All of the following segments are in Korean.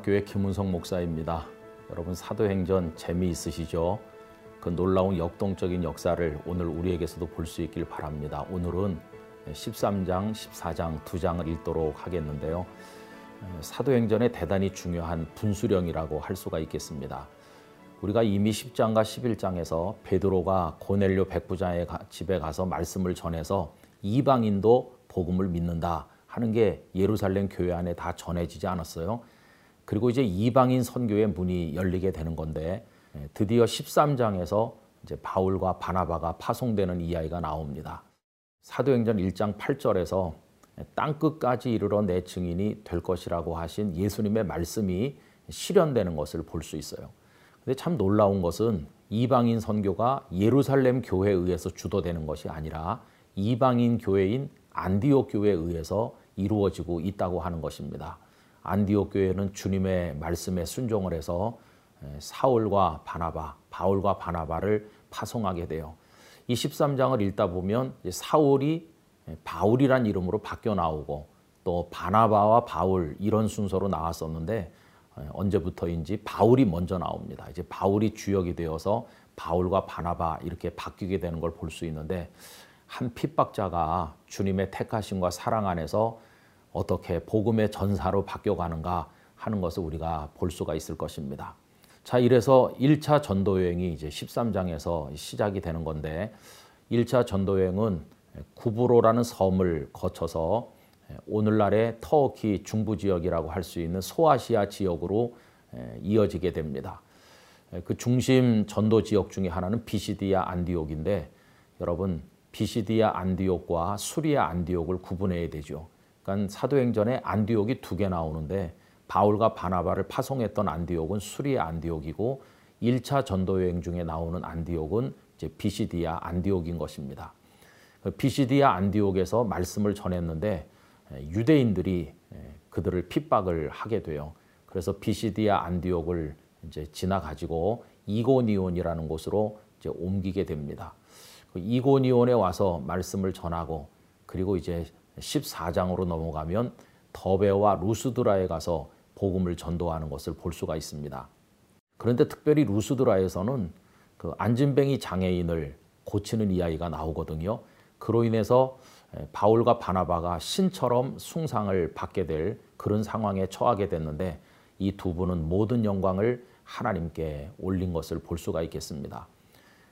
성락교회 김은성 목사입니다. 여러분 사도행전 재미있으시죠? 그 놀라운 역동적인 역사를 오늘 우리에게서도 볼 수 있길 바랍니다. 오늘은 13장, 14장 두 장을 읽도록 하겠는데요. 사도행전의 대단히 중요한 분수령이라고 할 수가 있겠습니다. 우리가 이미 10장과 11장에서 베드로가 고넬료 백부장의 집에 가서 말씀을 전해서 이방인도 복음을 믿는다 하는 게 예루살렘 교회 안에 다 전해지지 않았어요. 그리고 이제 이방인 선교의 문이 열리게 되는 건데 드디어 13장에서 이제 바울과 바나바가 파송되는 이야기가 나옵니다. 사도행전 1장 8절에서 땅 끝까지 이르러 내 증인이 될 것이라고 하신 예수님의 말씀이 실현되는 것을 볼 수 있어요. 근데 참 놀라운 것은 이방인 선교가 예루살렘 교회에 의해서 주도되는 것이 아니라 이방인 교회인 안디옥 교회에 의해서 이루어지고 있다고 하는 것입니다. 안디옥 교회는 주님의 말씀에 순종을 해서 사울과 바나바, 바울과 바나바를 파송하게 돼요. 이 13장을 읽다 보면 사울이 바울이란 이름으로 바뀌어 나오고 또 바나바와 바울 이런 순서로 나왔었는데 언제부터인지 바울이 먼저 나옵니다. 이제 바울이 주역이 되어서 바울과 바나바 이렇게 바뀌게 되는 걸 볼 수 있는데 한 핍박자가 주님의 택하심과 사랑 안에서 어떻게 복음의 전사로 바뀌어가는가 하는 것을 우리가 볼 수가 있을 것입니다. 자, 이래서 1차 전도 여행이 이제 13장에서 시작이 되는 건데 1차 전도 여행은 구브로라는 섬을 거쳐서 오늘날의 터키 중부 지역이라고 할 수 있는 소아시아 지역으로 이어지게 됩니다. 그 중심 전도 지역 중에 하나는 비시디아 안디옥인데 여러분 비시디아 안디옥과 수리아 안디옥을 구분해야 되죠. 그러니까 사도행전에 안디옥이 두 개 나오는데 바울과 바나바를 파송했던 안디옥은 수리아 안디옥이고 1차 전도 여행 중에 나오는 안디옥은 이제 비시디아 안디옥인 것입니다. 그 비시디아 안디옥에서 말씀을 전했는데 유대인들이 그들을 핍박을 하게 돼요. 그래서 비시디아 안디옥을 이제 지나 가지고 이고니온이라는 곳으로 이제 옮기게 됩니다. 그 이고니온에 와서 말씀을 전하고 그리고 이제 14장으로 넘어가면 더베와 루스드라에 가서 복음을 전도하는 것을 볼 수가 있습니다. 그런데 특별히 루스드라에서는 그 안진뱅이 장애인을 고치는 이야기가 나오거든요. 그로 인해서 바울과 바나바가 신처럼 숭상을 받게 될 그런 상황에 처하게 됐는데 이 두 분은 모든 영광을 하나님께 올린 것을 볼 수가 있겠습니다.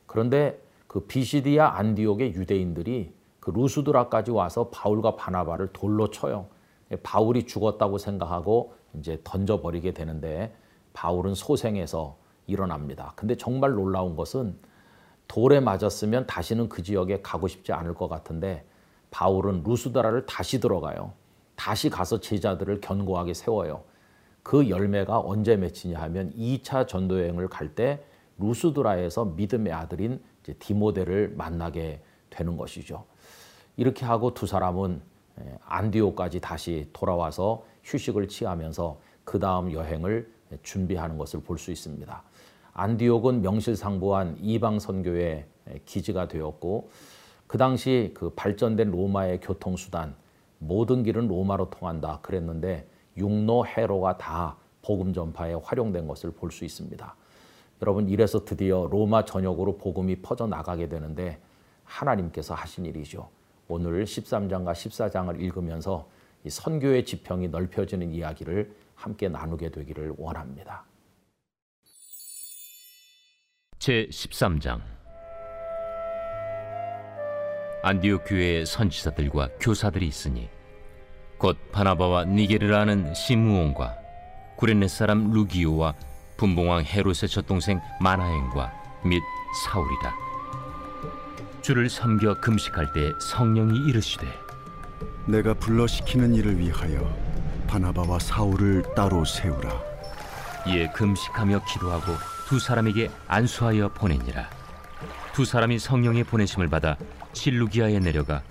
그런데 그 비시디아 안디옥의 유대인들이 그 루스드라까지 와서 바울과 바나바를 돌로 쳐요. 바울이 죽었다고 생각하고 이제 던져버리게 되는데 바울은 소생해서 일어납니다. 근데 정말 놀라운 것은 돌에 맞았으면 다시는 그 지역에 가고 싶지 않을 것 같은데 바울은 루스드라를 다시 들어가요. 다시 가서 제자들을 견고하게 세워요. 그 열매가 언제 맺히냐 하면 2차 전도 여행을 갈 때 루스드라에서 믿음의 아들인 디모데를 만나게 되는 것이죠. 이렇게 하고 두 사람은 안디오까지 다시 돌아와서 휴식을 취하면서 그 다음 여행을 준비하는 것을 볼 수 있습니다. 안디옥은 명실상부한 이방 선교의 기지가 되었고 그 당시 그 발전된 로마의 교통 수단 모든 길은 로마로 통한다 그랬는데 육로 해로가 다 복음 전파에 활용된 것을 볼 수 있습니다. 여러분 이래서 드디어 로마 전역으로 복음이 퍼져 나가게 되는데 하나님께서 하신 일이죠. 오늘 13장과 14장을 읽으면서 선교의 지평이 넓혀지는 이야기를 함께 나누게 되기를 원합니다. 제 13장 안디옥 교회의 선지자들과 교사들이 있으니 곧 바나바와 니게르라는 시므온과 구레네 사람 루기오와 분봉왕 헤롯의 젖동생 마나행과 및 사울이다. 주를 섬겨 금식할 때 성령이 이르시되 내가 불러시키는 일을 위하여 바나바와 사울을 따로 세우라. 이에 금식하며 기도하고 두 사람에게 안수하여 보내니라. 두 사람이 성령의 보내심을 받아 실루기아에 내려가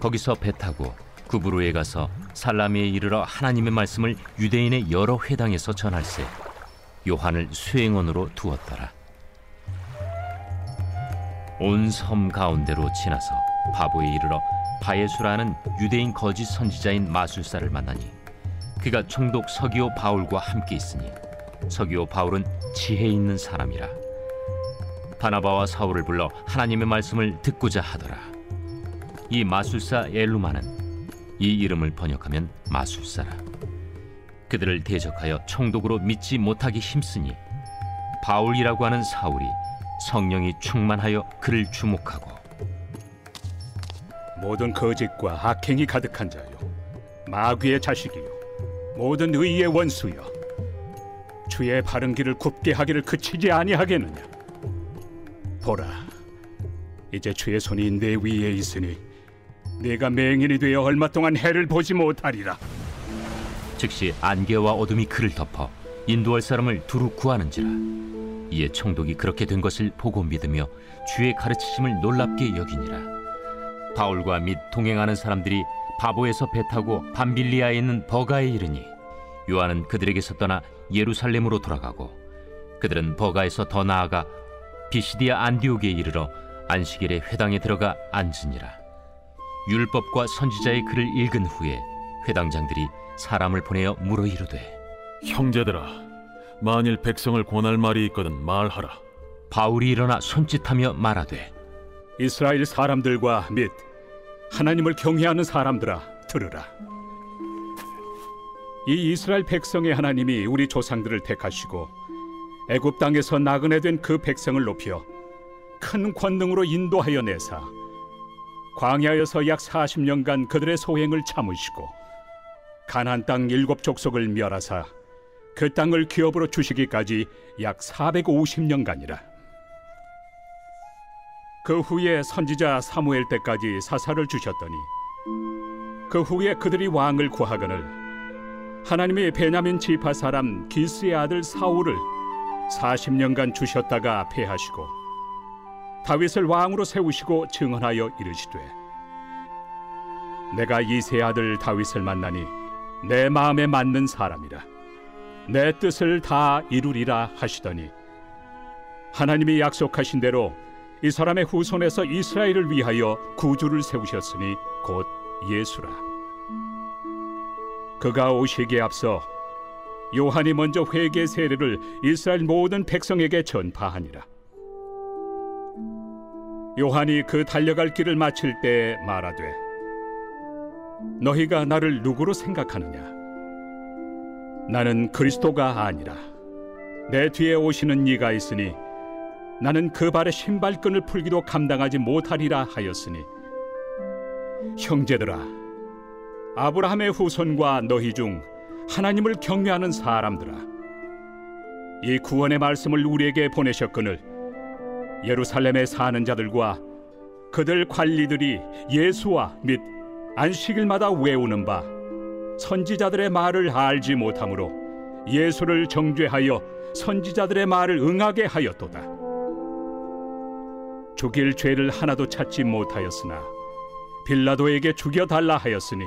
거기서 배 타고 구브로에 가서 살라미에 이르러 하나님의 말씀을 유대인의 여러 회당에서 전할세 요한을 수행원으로 두었더라. 온 섬 가운데로 지나서 바보에 이르러 바예수라는 유대인 거짓 선지자인 마술사를 만나니 그가 총독 서기오 바울과 함께 있으니 서기오 바울은 지혜 있는 사람이라. 바나바와 사울을 불러 하나님의 말씀을 듣고자 하더라. 이 마술사 엘루마는 이 이름을 번역하면 마술사라. 그들을 대적하여 총독으로 믿지 못하기 힘쓰니 바울이라고 하는 사울이 성령이 충만하여 그를 주목하고 모든 거짓과 악행이 가득한 자요 마귀의 자식이요 모든 의의 원수여 주의 바른 길을 굽게 하기를 그치지 아니하겠느냐? 보라 이제 주의 손이 내 위에 있으니 내가 맹인이 되어 얼마 동안 해를 보지 못하리라. 즉시 안개와 어둠이 그를 덮어 인도할 사람을 두루 구하는지라 이에 총독이 그렇게 된 것을 보고 믿으며 주의 가르치심을 놀랍게 여기니라. 바울과 및 동행하는 사람들이 바보에서 배 타고 밤빌리아에 있는 버가에 이르니 요한은 그들에게서 떠나 예루살렘으로 돌아가고 그들은 버가에서 더 나아가 비시디아 안디옥에 이르러 안식일에 회당에 들어가 앉으니라. 율법과 선지자의 글을 읽은 후에 회당장들이 사람을 보내어 물어 이르되 형제들아, 만일 백성을 권할 말이 있거든 말하라. 바울이 일어나 손짓하며 말하되 이스라엘 사람들과 및 하나님을 경외하는 사람들아 들으라 이 이스라엘 백성의 하나님이 우리 조상들을 택하시고 애굽 땅에서 나그네 된 그 백성을 높여 큰 권능으로 인도하여 내사 광야에서 약 40년간 그들의 소행을 참으시고 가나안 땅 일곱 족속을 멸하사 그 땅을 기업으로 주시기까지 약 450년간이라. 그 후에 선지자 사무엘 때까지 사사를 주셨더니 그 후에 그들이 왕을 구하거늘 하나님이 베냐민 지파 사람 기스의 아들 사울을 40년간 주셨다가 패하시고 다윗을 왕으로 세우시고 증언하여 이르시되 내가 이세 아들 다윗을 만나니 내 마음에 맞는 사람이라 내 뜻을 다 이루리라 하시더니 하나님이 약속하신 대로 이 사람의 후손에서 이스라엘을 위하여 구주를 세우셨으니 곧 예수라. 그가 오시기에 앞서 요한이 먼저 회개 세례를 이스라엘 모든 백성에게 전파하니라. 요한이 그 달려갈 길을 마칠 때 말하되 너희가 나를 누구로 생각하느냐? 나는 그리스도가 아니라 내 뒤에 오시는 이가 있으니 나는 그 발의 신발끈을 풀기도 감당하지 못하리라 하였으니 형제들아 아브라함의 후손과 너희 중 하나님을 경외하는 사람들아 이 구원의 말씀을 우리에게 보내셨거늘 예루살렘에 사는 자들과 그들 관리들이 예수와 및 안식일마다 외우는 바 선지자들의 말을 알지 못하므로 예수를 정죄하여 선지자들의 말을 응하게 하였도다. 죽일 죄를 하나도 찾지 못하였으나 빌라도에게 죽여달라 하였으니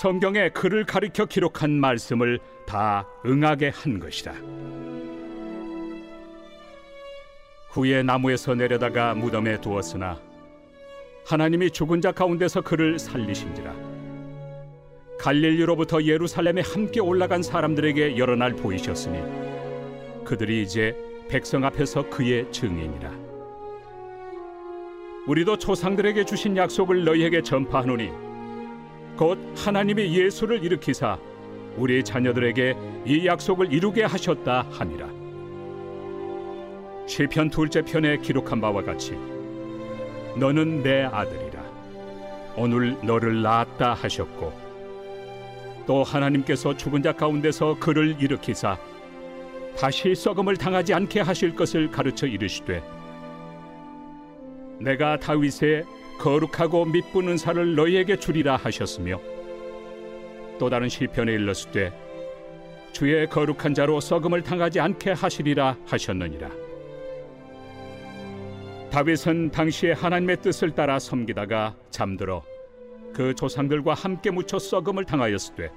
성경에 그를 가리켜 기록한 말씀을 다 응하게 한 것이다. 후에 나무에서 내려다가 무덤에 두었으나 하나님이 죽은 자 가운데서 그를 살리신지라. 갈릴리로부터 예루살렘에 함께 올라간 사람들에게 여러 날 보이셨으니 그들이 이제 백성 앞에서 그의 증인이라. 우리도 조상들에게 주신 약속을 너희에게 전파하노니 곧 하나님이 예수를 일으키사 우리 자녀들에게 이 약속을 이루게 하셨다 함이라. 시편 둘째 편에 기록한 바와 같이 너는 내 아들이라 오늘 너를 낳았다 하셨고 또 하나님께서 죽은 자 가운데서 그를 일으키사 다시 썩음을 당하지 않게 하실 것을 가르쳐 이르시되 내가 다윗의 거룩하고 밑부는 살을 너희에게 주리라 하셨으며 또 다른 시편에 일렀을 주의 거룩한 자로 썩음을 당하지 않게 하시리라 하셨느니라. 다윗은 당시에 하나님의 뜻을 따라 섬기다가 잠들어 그 조상들과 함께 묻혀 썩음을 당하였을 때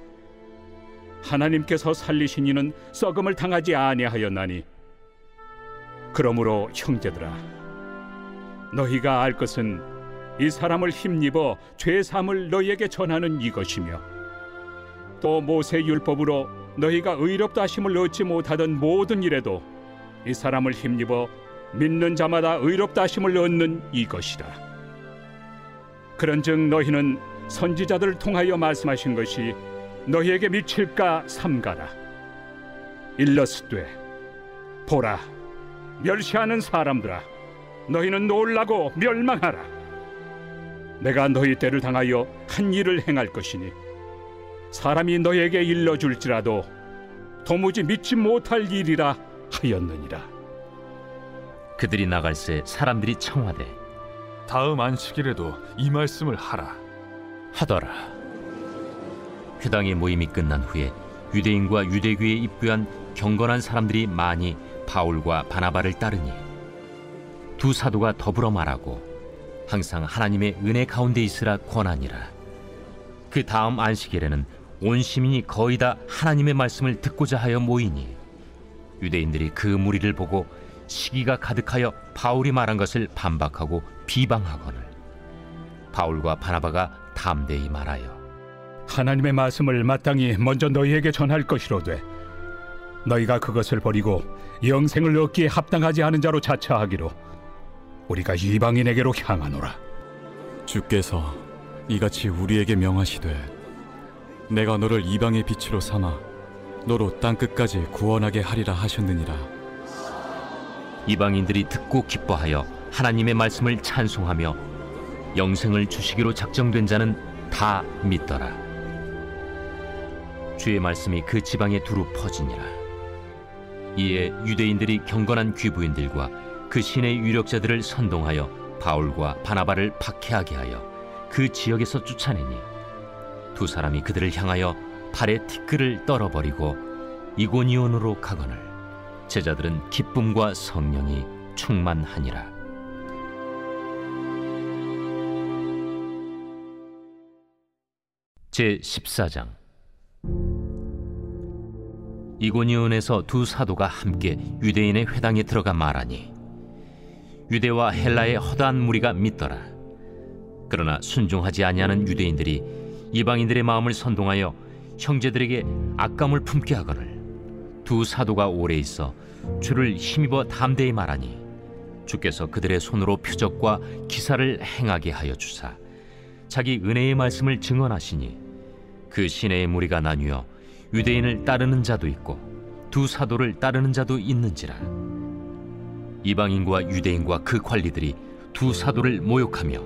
하나님께서 살리신 이는 썩음을 당하지 아니하였나니. 그러므로 형제들아 너희가 알 것은 이 사람을 힘입어 죄 사함을 너희에게 전하는 이것이며 또 모세 율법으로 너희가 의롭다 하심을 얻지 못하던 모든 일에도 이 사람을 힘입어 믿는 자마다 의롭다 하심을 얻는 이것이라. 그런즉 너희는 선지자들을 통하여 말씀하신 것이 너희에게 미칠까 삼가라. 일러스되 보라 멸시하는 사람들아 너희는 놀라고 멸망하라. 내가 너희 때를 당하여 한 일을 행할 것이니 사람이 너에게 일러줄지라도 도무지 믿지 못할 일이라 하였느니라. 그들이 나갈새 사람들이 청하되 다음 안식일에도 이 말씀을 하라. 하더라. 회당의 모임이 끝난 후에 유대인과 유대교에 입교한 경건한 사람들이 많이 바울과 바나바를 따르니 두 사도가 더불어 말하고 항상 하나님의 은혜 가운데 있으라 권하니라. 그 다음 안식일에는 온 시민이 거의 다 하나님의 말씀을 듣고자 하여 모이니 유대인들이 그 무리를 보고 시기가 가득하여 바울이 말한 것을 반박하고 비방하거늘 바울과 바나바가 담대히 말하여 하나님의 말씀을 마땅히 먼저 너희에게 전할 것이로되 너희가 그것을 버리고 영생을 얻기에 합당하지 않은 자로 자처하기로 우리가 이방인에게로 향하노라. 주께서 이같이 우리에게 명하시되 내가 너를 이방의 빛으로 삼아 너로 땅 끝까지 구원하게 하리라 하셨느니라. 이방인들이 듣고 기뻐하여 하나님의 말씀을 찬송하며 영생을 주시기로 작정된 자는 다 믿더라. 주의 말씀이 그 지방에 두루 퍼지니라. 이에 유대인들이 경건한 귀부인들과 그 신의 유력자들을 선동하여 바울과 바나바를 박해하게 하여 그 지역에서 쫓아내니 두 사람이 그들을 향하여 발에 티끌을 떨어버리고 이고니온으로 가거늘 제자들은 기쁨과 성령이 충만하니라. 제 14장 이고니온에서 두 사도가 함께 유대인의 회당에 들어가 말하니 유대와 헬라의 허다한 무리가 믿더라. 그러나 순종하지 아니하는 유대인들이 이방인들의 마음을 선동하여 형제들에게 악감을 품게 하거늘 두 사도가 오래 있어 주를 힘입어 담대히 말하니 주께서 그들의 손으로 표적과 기사를 행하게 하여 주사 자기 은혜의 말씀을 증언하시니 그 시내의 무리가 나뉘어 유대인을 따르는 자도 있고 두 사도를 따르는 자도 있는지라. 이방인과 유대인과 그 관리들이 두 사도를 모욕하며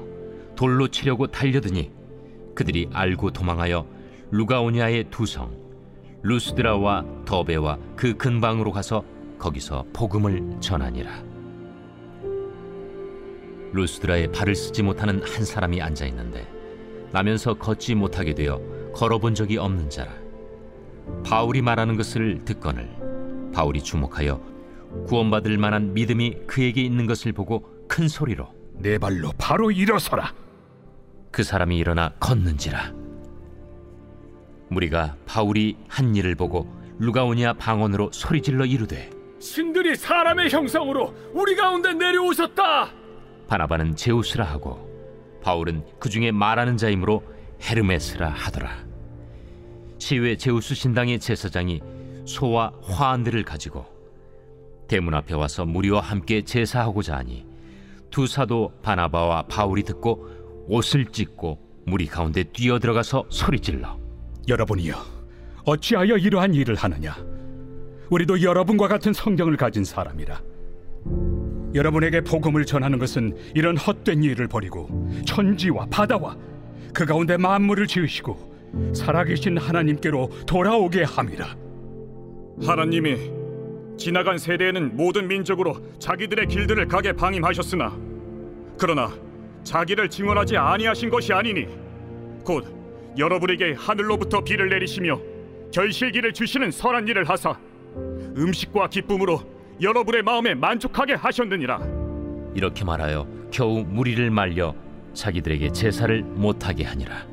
돌로 치려고 달려드니 그들이 알고 도망하여 루가오니아의 두 성 루스드라와 더베와 그 근방으로 가서 거기서 복음을 전하니라. 루스드라에 발을 쓰지 못하는 한 사람이 앉아 있는데 나면서 걷지 못하게 되어 걸어본 적이 없는 자라. 바울이 말하는 것을 듣거늘 바울이 주목하여 구원받을 만한 믿음이 그에게 있는 것을 보고 큰 소리로 내 발로 바로 일어서라. 그 사람이 일어나 걷는지라. 무리가 바울이 한 일을 보고 루가오니아 방언으로 소리질러 이르되 신들이 사람의 형상으로 우리 가운데 내려오셨다. 바나바는 제우스라 하고 바울은 그 중에 말하는 자이므로 헤르메스라 하더라. 시외 제우스 신당의 제사장이 소와 화환들을 가지고 대문 앞에 와서 무리와 함께 제사하고자 하니 두 사도 바나바와 바울이 듣고 옷을 찢고 무리 가운데 뛰어 들어가서 소리질러. 여러분이여 어찌하여 이러한 일을 하느냐? 우리도 여러분과 같은 성경을 가진 사람이라. 여러분에게 복음을 전하는 것은 이런 헛된 일을 버리고 천지와 바다와 그 가운데 만물을 지으시고 살아계신 하나님께로 돌아오게 함이라. 하나님이 지나간 세대에는 모든 민족으로 자기들의 길들을 가게 방임하셨으나 그러나 자기를 증언하지 아니하신 것이 아니니 곧 여러분에게 하늘로부터 비를 내리시며 결실기를 주시는 선한 일을 하사 음식과 기쁨으로 여러분의 마음에 만족하게 하셨느니라. 이렇게 말하여 겨우 무리를 말려 자기들에게 제사를 못하게 하니라.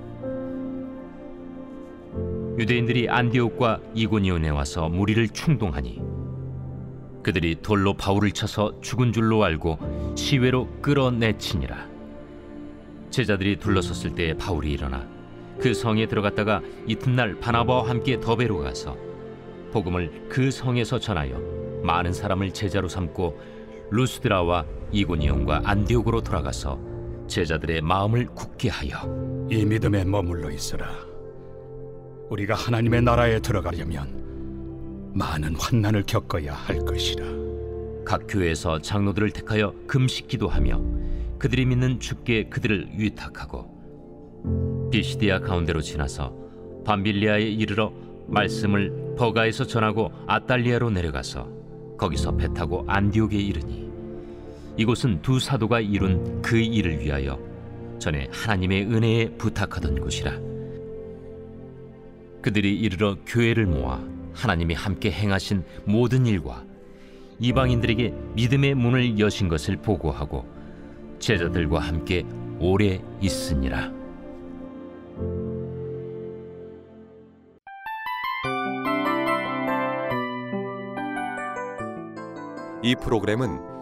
유대인들이 안디옥과 이고니온에 와서 무리를 충동하니 그들이 돌로 바울을 쳐서 죽은 줄로 알고 시외로 끌어내치니라. 제자들이 둘러섰을 때 바울이 일어나 그 성에 들어갔다가 이튿날 바나바와 함께 더베로 가서 복음을 그 성에서 전하여 많은 사람을 제자로 삼고 루스드라와 이고니온과 안디옥으로 돌아가서 제자들의 마음을 굳게 하여 이 믿음에 머물러 있으라. 우리가 하나님의 나라에 들어가려면 많은 환난을 겪어야 할 것이라. 각 교회에서 장로들을 택하여 금식 기도하며 그들이 믿는 주께 그들을 위탁하고 비시디아 가운데로 지나서 밤빌리아에 이르러 말씀을 버가에서 전하고 아달리아로 내려가서 거기서 배 타고 안디옥에 이르니 이곳은 두 사도가 이룬 그 일을 위하여 전에 하나님의 은혜에 부탁하던 곳이라 그들이 이르러 교회를 모아 하나님이 함께 행하신 모든 일과 이방인들에게 믿음의 문을 여신 것을 보고하고 제자들과 함께 오래 있으니라. 이 프로그램은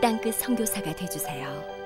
땅끝 선교사가 되주세요.